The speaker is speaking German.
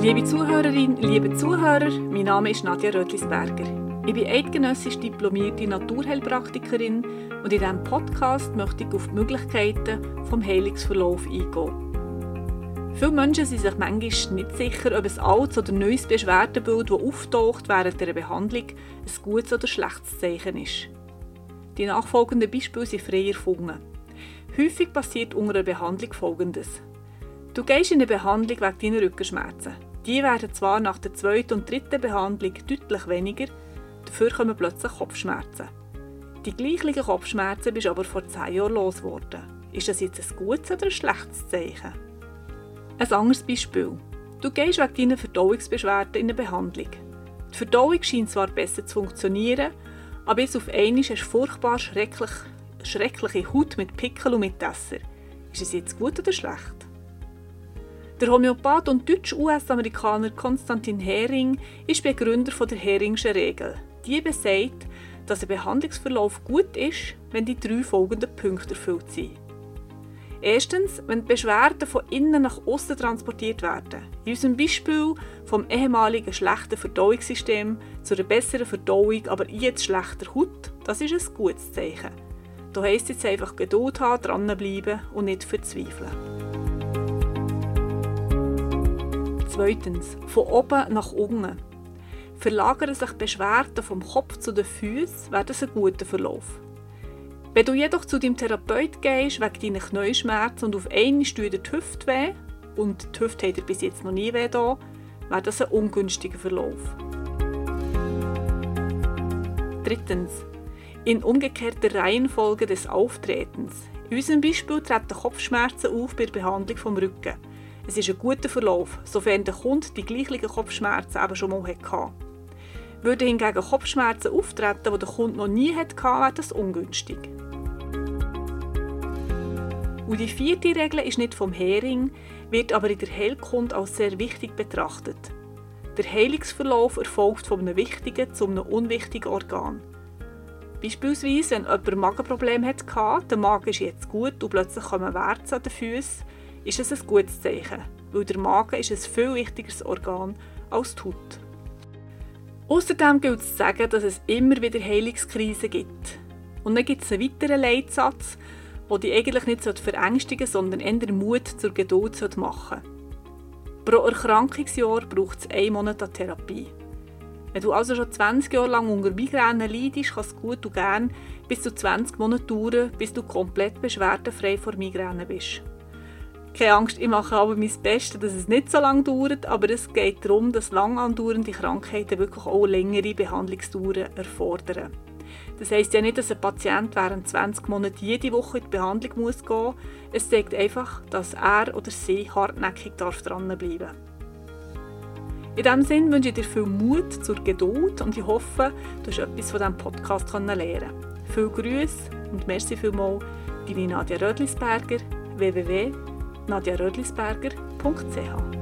Liebe Zuhörerin, liebe Zuhörer, mein Name ist Nadja Rötlisberger. Ich bin eidgenössisch diplomierte Naturheilpraktikerin und in diesem Podcast möchte ich auf die Möglichkeiten des Heilungsverlaufs eingehen. Viele Menschen sind sich manchmal nicht sicher, ob ein altes oder neues Beschwerdebild, das auftaucht während der Behandlung, ein gutes oder schlechtes Zeichen ist. Die nachfolgenden Beispiele sind frei erfunden. Häufig passiert unter einer Behandlung Folgendes. Du gehst in eine Behandlung wegen deiner Rückenschmerzen. Die werden zwar nach der zweiten und dritten Behandlung deutlich weniger, dafür kommen plötzlich Kopfschmerzen. Die gleichen Kopfschmerzen bist aber vor zehn Jahren losgeworden. Ist das jetzt ein gutes oder ein schlechtes Zeichen? Ein anderes Beispiel. Du gehst wegen deiner Verdauungsbeschwerden in eine Behandlung. Die Verdauung scheint zwar besser zu funktionieren, aber jetzt auf einmal hast du furchtbar schrecklich, schreckliche Haut mit Pickel und mit Tesser. Ist es jetzt gut oder schlecht? Der Homöopath und deutsch-US-Amerikaner Konstantin Hering ist Begründer der Heringschen Regel. Die besagt, dass ein Behandlungsverlauf gut ist, wenn die drei folgenden Punkte erfüllt sind. Erstens, wenn die Beschwerden von innen nach außen transportiert werden. In unserem Beispiel vom ehemaligen schlechten Verdauungssystem zu einer besseren Verdauung, aber jetzt schlechter Haut, das ist ein gutes Zeichen. Da heisst jetzt einfach Geduld haben, dranbleiben und nicht verzweifeln. Zweitens, von oben nach unten. Verlagern sich Beschwerden vom Kopf zu den Füßen, wäre das ein guter Verlauf. Wenn du jedoch zu deinem Therapeut gehst wegen deiner Knöchschmerzen und auf einmal tut die Hüfte weh, und die Hüfte hat dir bis jetzt noch nie weh wäre das ein ungünstiger Verlauf. Drittens. In umgekehrter Reihenfolge des Auftretens. In unserem Beispiel treten Kopfschmerzen auf bei der Behandlung vom Rücken. Es ist ein guter Verlauf, sofern der Kunde die gleichen Kopfschmerzen eben schon mal hatte. Würde hingegen Kopfschmerzen auftreten, die der Kunde noch nie hatte, wäre das ungünstig. Und die vierte Regel ist nicht vom Hering, wird aber in der Heilkunde als sehr wichtig betrachtet. Der Heilungsverlauf erfolgt von einem wichtigen zu einem unwichtigen Organ. Beispielsweise, wenn jemand ein Magenproblem hatte, der Magen ist jetzt gut und plötzlich kommen Wärze an den Füßen, ist es ein gutes Zeichen, weil der Magen ist ein viel wichtigeres Organ als die Haut. Außerdem gilt es zu sagen, dass es immer wieder Heilungskrisen gibt. Und dann gibt es einen weiteren Leitsatz, der dich eigentlich nicht verängstigen sondern eher Mut zur Geduld machen Pro Erkrankungsjahr braucht es einen Monat an Therapie. Wenn du also schon 20 Jahre lang unter Migräne leidest, kann es gut und gern bis zu 20 Monate dauern, bis du komplett beschwerdefrei vor Migräne bist. Keine Angst, ich mache aber mein Bestes, dass es nicht so lange dauert, aber es geht darum, dass lang andauernde Krankheiten wirklich auch längere Behandlungsdauern erfordern. Das heisst ja nicht, dass ein Patient während 20 Monaten jede Woche in die Behandlung muss gehen muss. Es zeigt einfach, dass er oder sie hartnäckig dranbleiben darf. In diesem Sinne wünsche ich dir viel Mut zur Geduld und ich hoffe, du hast etwas von diesem Podcast lernen Viel Grüße und merci vielmals, deine Nadja Rödlisberger, www nadjarödlisberger.ch